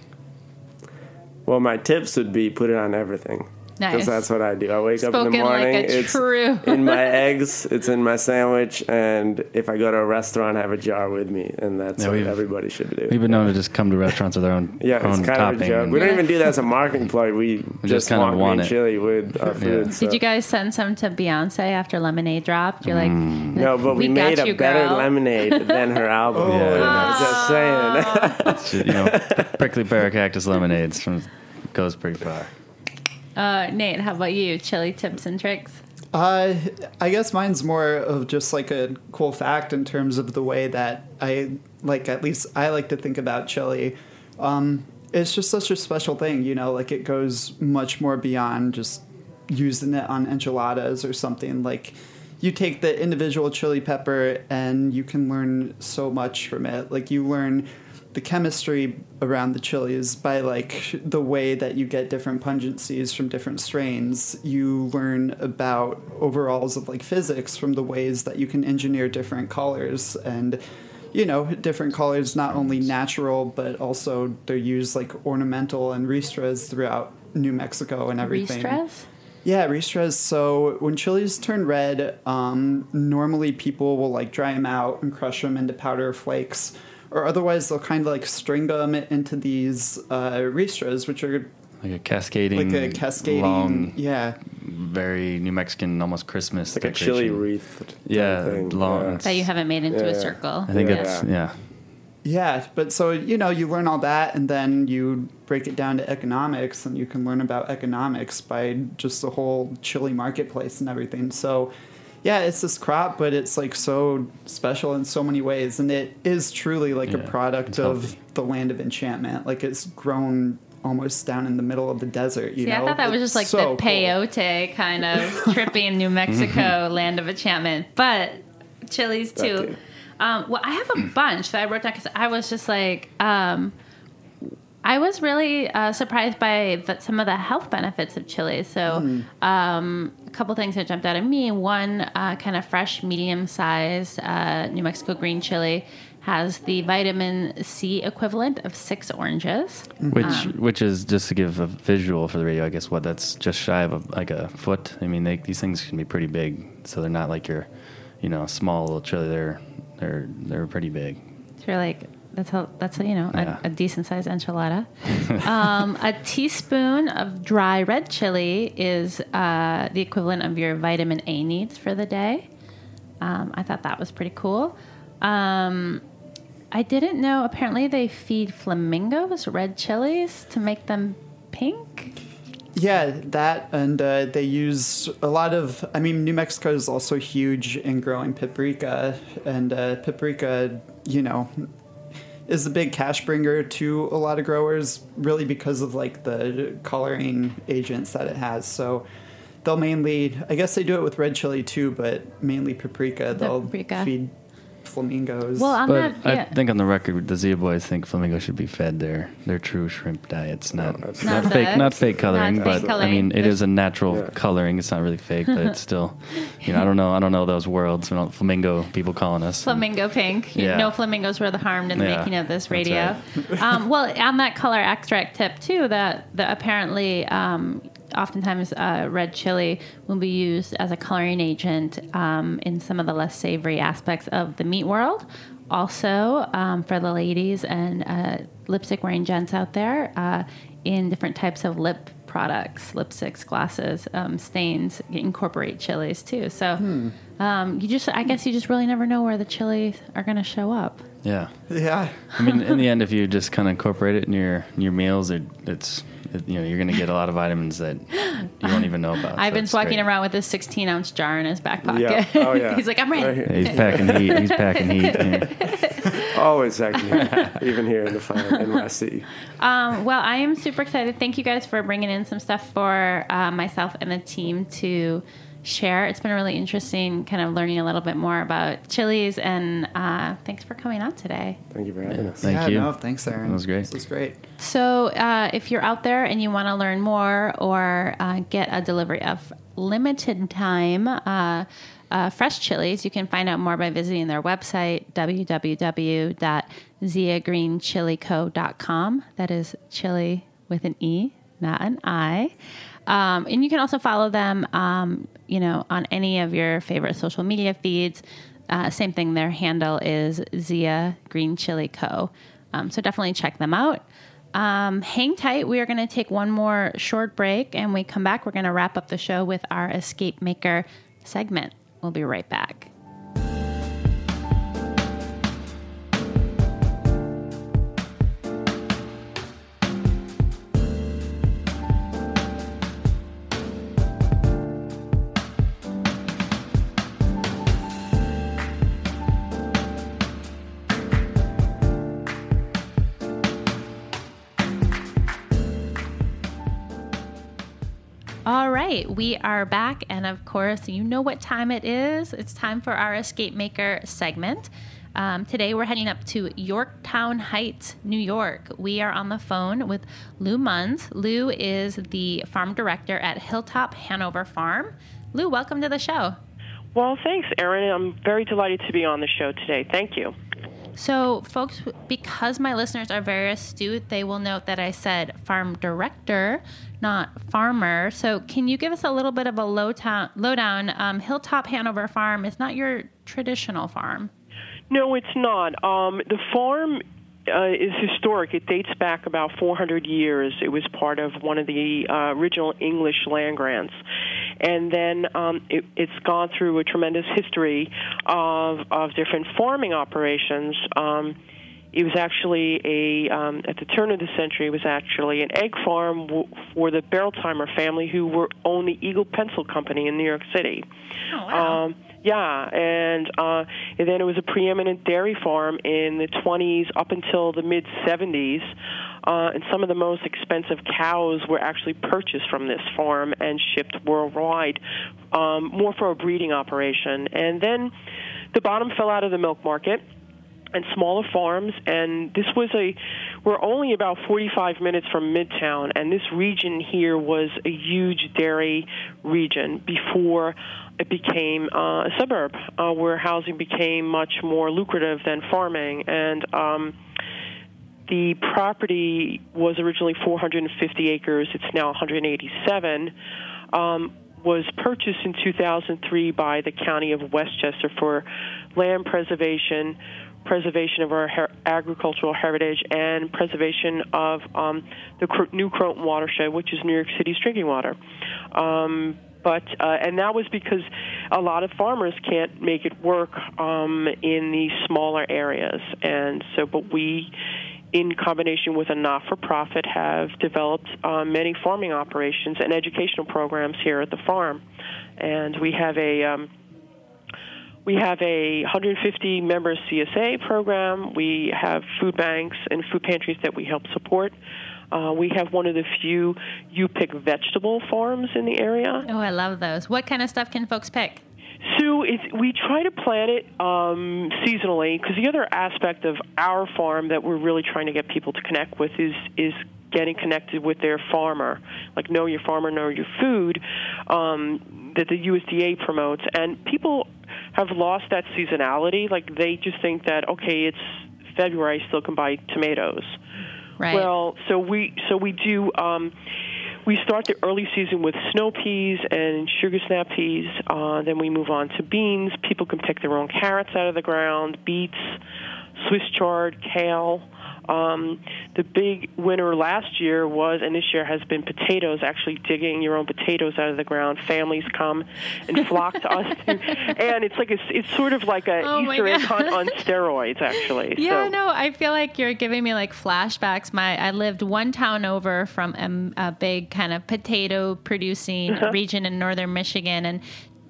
S8: Well, my tips would be put it on everything.
S4: Nice.
S8: Because that's what I do. I wake up in
S4: Spoken
S8: the
S4: like
S8: morning.
S4: a
S8: it's
S4: true.
S8: in my eggs. It's in my sandwich, and if I go to a restaurant, I have a jar with me, and that's
S5: Yeah,
S8: what everybody should do.
S5: We've been known to just come to restaurants with our own
S8: yeah,
S5: own
S8: it's kind
S5: topping.
S8: of a joke.
S5: and-
S8: We don't even do that as a marketing ploy. We
S5: just
S8: just,
S5: kinda
S8: want,
S5: want it.
S8: chili with our food.
S5: Yeah.
S8: so-
S4: Did you guys send some to Beyonce after Lemonade dropped? You're like,
S5: Mm.
S8: No, but we,
S4: got
S8: made
S4: you,
S8: a better
S4: girl.
S8: lemonade than her album.
S5: Yeah,
S8: You know. Just saying.
S5: You know, prickly pear cactus lemonades from goes pretty far.
S4: Uh, Nate, how about you? Chili tips and tricks?
S6: Uh, I guess mine's more of just like a cool fact in terms of the way that I like. At least I like to think about chili. Um, it's just such a special thing, you know. Like it goes much more beyond just using it on enchiladas or something. Like you take the individual chili pepper and you can learn so much from it. Like you learn the chemistry around the chilies by like the way that you get different pungencies from different strains you learn about overalls of like physics from the ways that you can engineer different colors and you know different colors not only natural but also they're used like ornamental and ristras throughout new mexico and everything
S4: Re-stress?
S6: yeah, restress. So when chilies turn red, um, normally people will like dry them out and crush them into powder flakes, or otherwise they'll kind of like string them into these uh, ristras, which are
S5: Like a cascading,
S6: like a cascading.
S5: long,
S6: Yeah,
S5: very New Mexican, almost Christmas.
S8: like a chili wreath.
S5: Yeah,
S8: thing.
S5: long-
S8: Yeah.
S4: That you haven't made into
S8: Yeah,
S4: a circle.
S5: I think
S8: Yeah.
S5: it's yeah.
S6: yeah. But so you know, you learn all that, and then you break it down to economics, and you can learn about economics by just the whole chili marketplace and everything. So. Yeah, it's this crop, but it's like so special in so many ways, and it is truly like a product of
S5: healthy.
S6: the land of enchantment. Like it's grown almost down in the middle of the desert. You
S4: See,
S6: know,
S4: I thought that was just like
S6: so
S4: the
S6: cool.
S4: peyote kind of trippy in New Mexico, land of enchantment. But chilies too.
S8: too.
S4: Um, well, I have a bunch that I wrote down because I was just like, um, I was really uh, surprised by the, some of the health benefits of chilies. So,
S6: Hmm.
S4: um, a couple things that jumped out at me. One, uh, kind of fresh, medium size uh, New Mexico green chili has the vitamin C equivalent of six oranges.
S5: Which
S4: Um,
S5: which is just to give a visual for the radio. I guess what that's just shy of a, like a foot. I mean, they, these things can be pretty big, so they're not like your, you know, small little chili. They're they're they're pretty big.
S4: So you're like, that's a, that's a, you know
S5: Yeah.
S4: a, a decent sized enchilada. um, a teaspoon of dry red chili is uh, the equivalent of your vitamin A needs for the day. Um, I thought that was pretty cool. Um, I didn't know. Apparently, they feed flamingos red chilies to make them pink.
S6: Yeah, that and uh, they use a lot of. I mean, New Mexico is also huge in growing paprika, and uh, paprika, you know, is a big cash bringer to a lot of growers, really because of like the coloring agents that it has. So they'll mainly, I guess they do it with red chili too, but mainly paprika. They'll
S4: paprika.
S6: feed flamingos.
S4: Well, I'm
S5: but
S4: not.
S5: I think on the record, the Zia boys think flamingo should be fed their their true shrimp diets, not
S8: that's
S5: not,
S4: Not
S5: fake,
S4: the-
S5: not fake coloring.
S4: not fake
S5: but
S4: coloring.
S5: I mean, it is a natural
S8: Yeah.
S5: coloring. It's not really fake, but it's still, you know, I don't know, I don't know those worlds. You know, flamingo people calling us.
S4: Flamingo pink.
S5: Yeah.
S4: No flamingos were the harmed in the
S5: Yeah,
S4: making of this
S5: that's
S4: radio. um, well, on that color extract tip too, that that apparently um, oftentimes uh, red chili will be used as a coloring agent um, in some of the less savory aspects of the meat world. Also, um, for the ladies and uh, lipstick wearing gents out there, uh, in different types of lip products, lipsticks, glasses, um, stains incorporate chilies too. So um, you just, I guess, you just really never know where the chilies are going to show up.
S5: Yeah,
S6: yeah.
S5: I mean, in the end, if you just kind of incorporate it in your in your meals, it, it's it- you know, you're going to get a lot of vitamins that you won't even know about.
S4: I've
S5: so
S4: been
S5: it's
S4: walking
S5: great.
S4: around with this 16 ounce jar in his back pocket.
S8: Yeah. Oh, yeah.
S4: He's like, I'm ready.
S8: Right here.
S5: He's packing heat. He's packing heat. yeah.
S8: Always actually, even here in the fire in West
S4: Um, well, I am super excited. Thank you guys for bringing in some stuff for uh, myself and the team to share. It's been really interesting, kind of learning a little bit more about chilies, and uh, thanks for coming out today.
S8: Thank you for having us.
S5: Thank
S6: yeah,
S5: you.
S6: no, thanks, Erin.
S5: That was great.
S6: This was great.
S4: So, uh, if you're out there and you want to learn more or uh, get a delivery of limited time uh, uh, fresh chilies, you can find out more by visiting their website, www.ziagreenchileco.com. That is chili with an E, not an I. Um, and you can also follow them, um, you know, on any of your favorite social media feeds. Uh, same thing, their handle is Zia Green Chile Co. Um, so definitely check them out. Um, hang tight. We are going to take one more short break, and we come back. We're going to wrap up the show with our Escape Maker segment. We'll be right back. Right, we are back, and of course, you know what time it is. It's time for our Escape Maker segment. Um, today, we're heading up to Yorktown Heights, New York. We are on the phone with Lou Munz. Lou is the farm director at Hilltop Hanover Farm. Lou, welcome to the show.
S9: Well, thanks, Erin. I'm very delighted to be on the show today. Thank you.
S4: So, folks, because my listeners are very astute, they will note that I said farm director, not farmer. So, can you give us a little bit of a low town, lowdown? Um, Hilltop Hanover Farm is not your traditional farm.
S9: No, it's not. Um, the farm uh, is historic. It dates back about 400 years. It was part of one of the uh, original English land grants. And then um, it, it's gone through a tremendous history of, of different farming operations. Um, it was actually a um, at the turn of the century. It was actually an egg farm w- for the Berolzheimer family, who were owned the Eagle Pencil Company in New York City.
S4: Oh, wow.
S9: Um, yeah, and, uh, and then it was a preeminent dairy farm in the 20s up until the mid 70s. Uh, and some of the most expensive cows were actually purchased from this farm and shipped worldwide, um, more for a breeding operation. And then the bottom fell out of the milk market and smaller farms. And this was a we're only about 45 minutes from midtown. And this region here was a huge dairy region before it became uh, a suburb uh, where housing became much more lucrative than farming. And um the property was originally 450 acres. It's now 187. Um, was purchased in 2003 by the County of Westchester for land preservation, preservation of our her- agricultural heritage, and preservation of um, the New Croton watershed, which is New York City's drinking water. Um, but uh, and that was because a lot of farmers can't make it work um, in these smaller areas, and so but we in combination with a not-for-profit, have developed uh, many farming operations and educational programs here at the farm. And we have a um, we have a 150 member CSA program. We have food banks and food pantries that we help support. Uh, we have one of the few you pick vegetable farms in the area.
S4: Oh, I love those. What kind of stuff can folks pick?
S9: So it's, we try to plant it um, seasonally because the other aspect of our farm that we're really trying to get people to connect with is is getting connected with their farmer, like know your farmer, know your food, um, that the USDA promotes, and people have lost that seasonality. Like they just think that okay, it's February, I still can buy tomatoes.
S4: Right.
S9: Well, so we so we do. Um, we start the early season with snow peas and sugar snap peas. Uh, then we move on to beans. People can pick their own carrots out of the ground, beets, Swiss chard, kale. Um, the big winner last year was, and this year has been potatoes. Actually, digging your own potatoes out of the ground. Families come and flock to us, to, and it's like a, it's sort of like a
S4: Oh
S9: Easter egg hunt on steroids, actually.
S4: Yeah,
S9: so,
S4: no, I feel like you're giving me like flashbacks. My I lived one town over from a, a big kind of potato producing
S9: Uh-huh.
S4: region in northern Michigan, and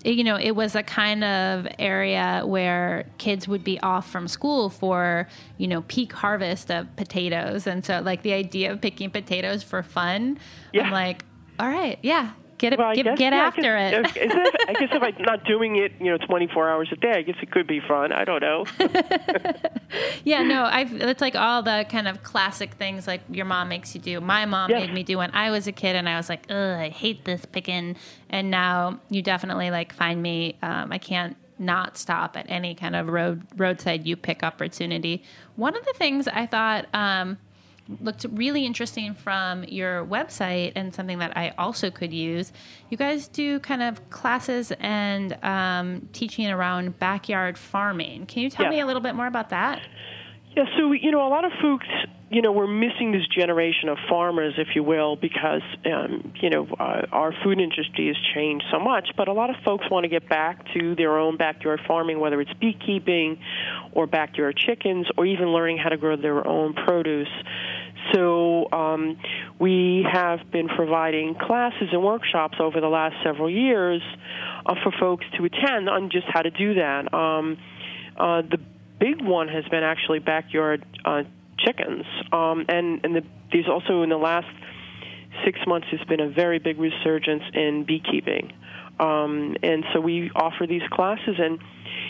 S4: you know it was a kind of area where kids would be off from school for you know peak harvest of potatoes, and so like the idea of picking potatoes for fun,
S9: Yeah.
S4: I'm like, all right, yeah, get it,
S9: Well,
S4: get,
S9: guess,
S4: get
S9: yeah,
S4: after
S9: guess-
S4: it.
S9: that- I guess if I'm not doing it, you know, 24 hours a day, I guess it could be fun. I don't know.
S4: Yeah, no, I've it's like all the kind of classic things like your mom makes you do. My mom
S9: Yeah.
S4: made me do when I was a kid, and I was like, ugh, I hate this picking. And now you definitely like find me. Um, I can't not stop at any kind of road roadside you pick opportunity. One of the things I thought. Um, looked really interesting from your website and something that I also could use. You guys do kind of classes and um, teaching around backyard farming. Can you tell
S9: Yeah.
S4: me a little bit more about that?
S9: Yeah, so you know, a lot of folks, you know, we're missing this generation of farmers, if you will, because um, you know uh, our food industry has changed so much. But a lot of folks want to get back to their own backyard farming, whether it's beekeeping, or backyard chickens, or even learning how to grow their own produce. So um, we have been providing classes and workshops over the last several years uh, for folks to attend on just how to do that. Um, uh, the big one has been actually backyard uh, chickens, um, and and the, there's also in the last six months there's been a very big resurgence in beekeeping, um, and so we offer these classes and.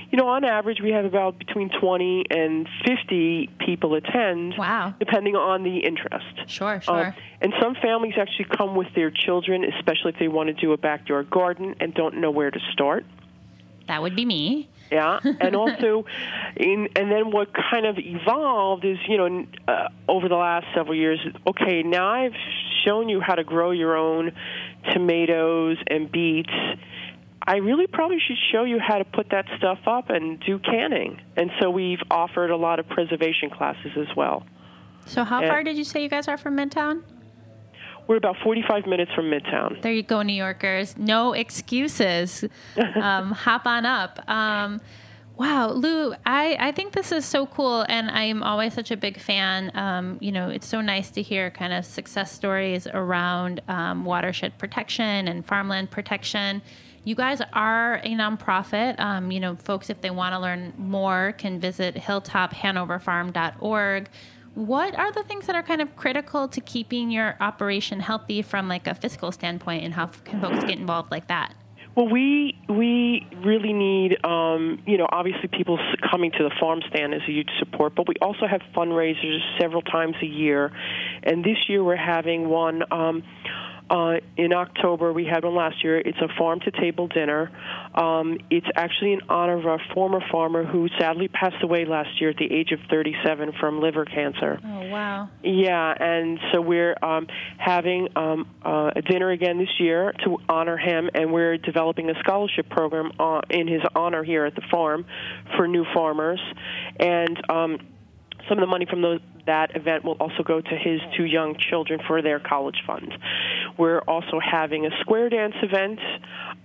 S9: You know, on average, we have about between 20 and 50 people attend.
S4: Wow.
S9: Depending on the interest.
S4: Sure,
S9: Uh,
S4: sure.
S9: and some families actually come with their children, especially if they want to do a backyard garden and don't know where to start.
S4: that would be me.
S9: Yeah, and also, in, and then what kind of evolved is, you know, uh, over the last several years. Okay, now I've shown you how to grow your own tomatoes and beets. I really probably should show you how to put that stuff up and do canning. And so we've offered a lot of preservation classes as well.
S4: So, how
S9: Yeah.
S4: far did you say you guys are from Midtown?
S9: We're about 45 minutes from Midtown.
S4: There you go, New Yorkers. No excuses. um, hop on up. Um, wow, Lou, I, I think this is so cool, and I'm always such a big fan. Um, you know, it's so nice to hear kind of success stories around um, watershed protection and farmland protection. You guys are a nonprofit. Um, you know, folks, if they want to learn more, can visit hilltophanoverfarm.org. What are the things that are kind of critical to keeping your operation healthy from like a fiscal standpoint, and how can folks get involved like that?
S9: Well, we we really need, um, you know, obviously people coming to the farm stand is a huge support, but we also have fundraisers several times a year, and this year we're having one. Um, uh, in October, we had one last year. It's a farm to table dinner. Um, it's actually in honor of a former farmer who sadly passed away last year at the age of 37 from liver cancer.
S4: Oh wow!
S9: Yeah, and so we're um, having um, uh, a dinner again this year to honor him, and we're developing a scholarship program uh, in his honor here at the farm for new farmers, and. Um, some of the money from that event will also go to his two young children for their college fund. We're also having a square dance event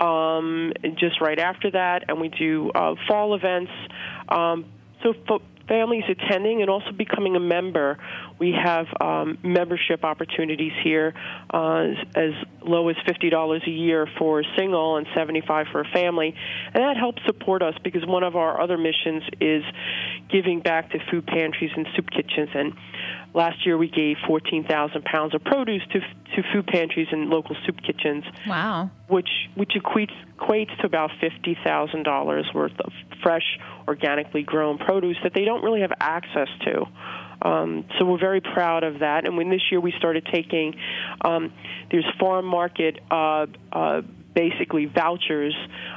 S9: um, just right after that, and we do uh, fall events. Um, so fo- families attending and also becoming a member, we have um, membership opportunities here uh, as, as low as fifty dollars a year for a single and seventy-five for a family, and that helps support us because one of our other missions is giving back to food pantries and soup kitchens and. Last year, we gave 14,000 pounds of produce to to food pantries and local soup kitchens
S4: Wow!
S9: which which equates equates to about fifty thousand dollars worth of fresh, organically grown produce that they don't really have access to. Um, so we're very proud of that. And when this year we started taking, um, there's farm market. Uh, uh, basically vouchers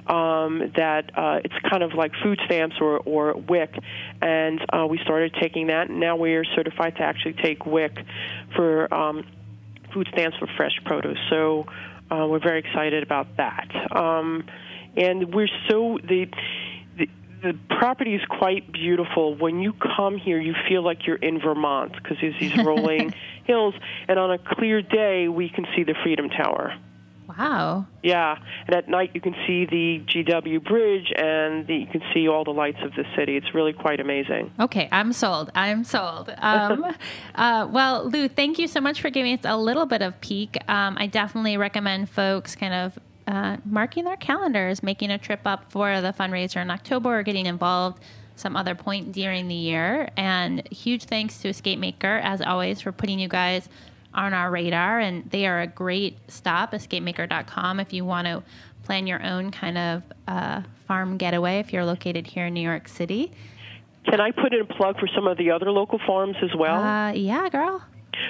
S9: um, that uh, it's kind of like food stamps or, or WIC, and uh, we started taking that. And now we are certified to actually take WIC for um, food stamps for fresh produce. So uh, we're very excited about that. Um, and we're so the, the the property is quite beautiful. When you come here, you feel like you're in Vermont because there's these rolling hills, and on a clear day, we can see the Freedom Tower.
S4: Wow.
S9: Yeah, and at night you can see the GW Bridge, and the, you can see all the lights of the city. It's really quite amazing.
S4: Okay, I'm sold. I'm sold. Um, uh, well, Lou, thank you so much for giving us a little bit of peek. Um, I definitely recommend folks kind of uh, marking their calendars, making a trip up for the fundraiser in October, or getting involved some other point during the year. And huge thanks to Escape Maker, as always, for putting you guys on our radar. And they are a great stop, escapemaker.com, if you want to plan your own kind of uh, farm getaway if you're located here in New York City.
S9: Can I put in a plug for some of the other local farms as well?
S4: Uh, yeah, girl.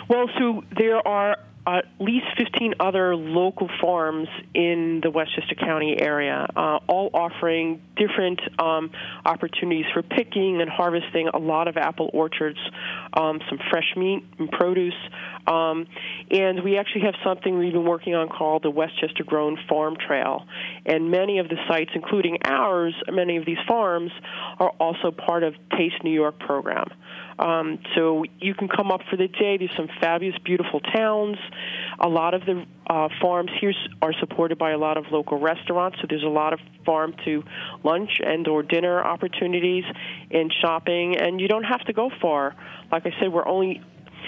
S9: Well, so there are at least 15 other local farms in the Westchester County area, uh, all offering different um, opportunities for picking and harvesting a lot of apple orchards, um, some fresh meat and produce. Um, and we actually have something we've been working on called the Westchester Grown Farm Trail. And many of the sites, including ours, many of these farms, are also part of Taste New York program. Um, so you can come up for the day. There's some fabulous, beautiful towns. A lot of the uh, farms here are supported by a lot of local restaurants. So there's a lot of farm to lunch and or dinner opportunities and shopping. And you don't have to go far. Like I said, we're only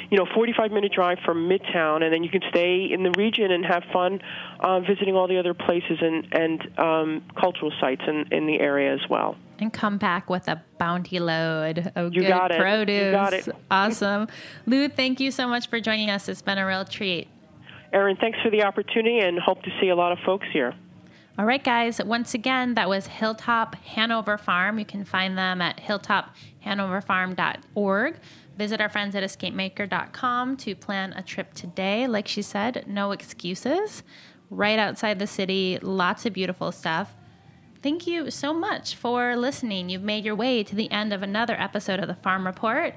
S9: you know, 45 minute drive from Midtown, and then you can stay in the region and have fun uh, visiting all the other places and and um, cultural sites in in the area as well.
S4: and come back with a bounty load of
S9: You
S4: good
S9: got it. You
S4: produce.
S9: got it.
S4: Awesome. Lou, thank you so much for joining us. It's been a real treat.
S9: Erin, thanks for the opportunity, and hope to see a lot of folks here.
S4: All right, guys. Once again, that was Hilltop Hanover Farm. You can find them at hilltophanoverfarm.org. Visit our friends at escapemaker.com to plan a trip today. Like she said, no excuses. Right outside the city, lots of beautiful stuff. Thank you so much for listening. You've made your way to the end of another episode of the Farm Report.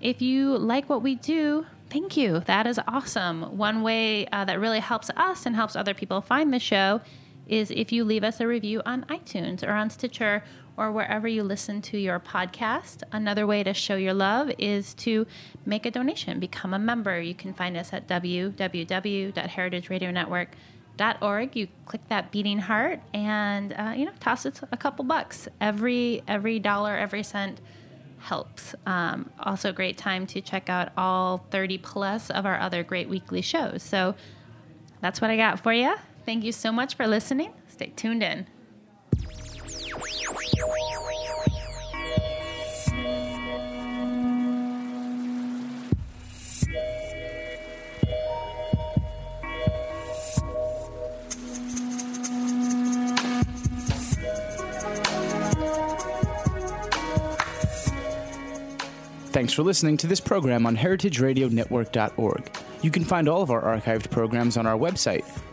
S4: If you like what we do, thank you. That is awesome. One way uh, that really helps us and helps other people find the show is if you leave us a review on iTunes or on Stitcher or wherever you listen to your podcast. Another way to show your love is to make a donation, become a member. You can find us at www.heritageradionetwork.org. You click that beating heart and uh, you know toss us a couple bucks. Every every dollar, every cent helps. Um, also, a great time to check out all 30 plus of our other great weekly shows. So that's what I got for you. Thank you so much for listening. Stay tuned in.
S10: Thanks for listening to this program on heritageradionetwork.org. You can find all of our archived programs on our website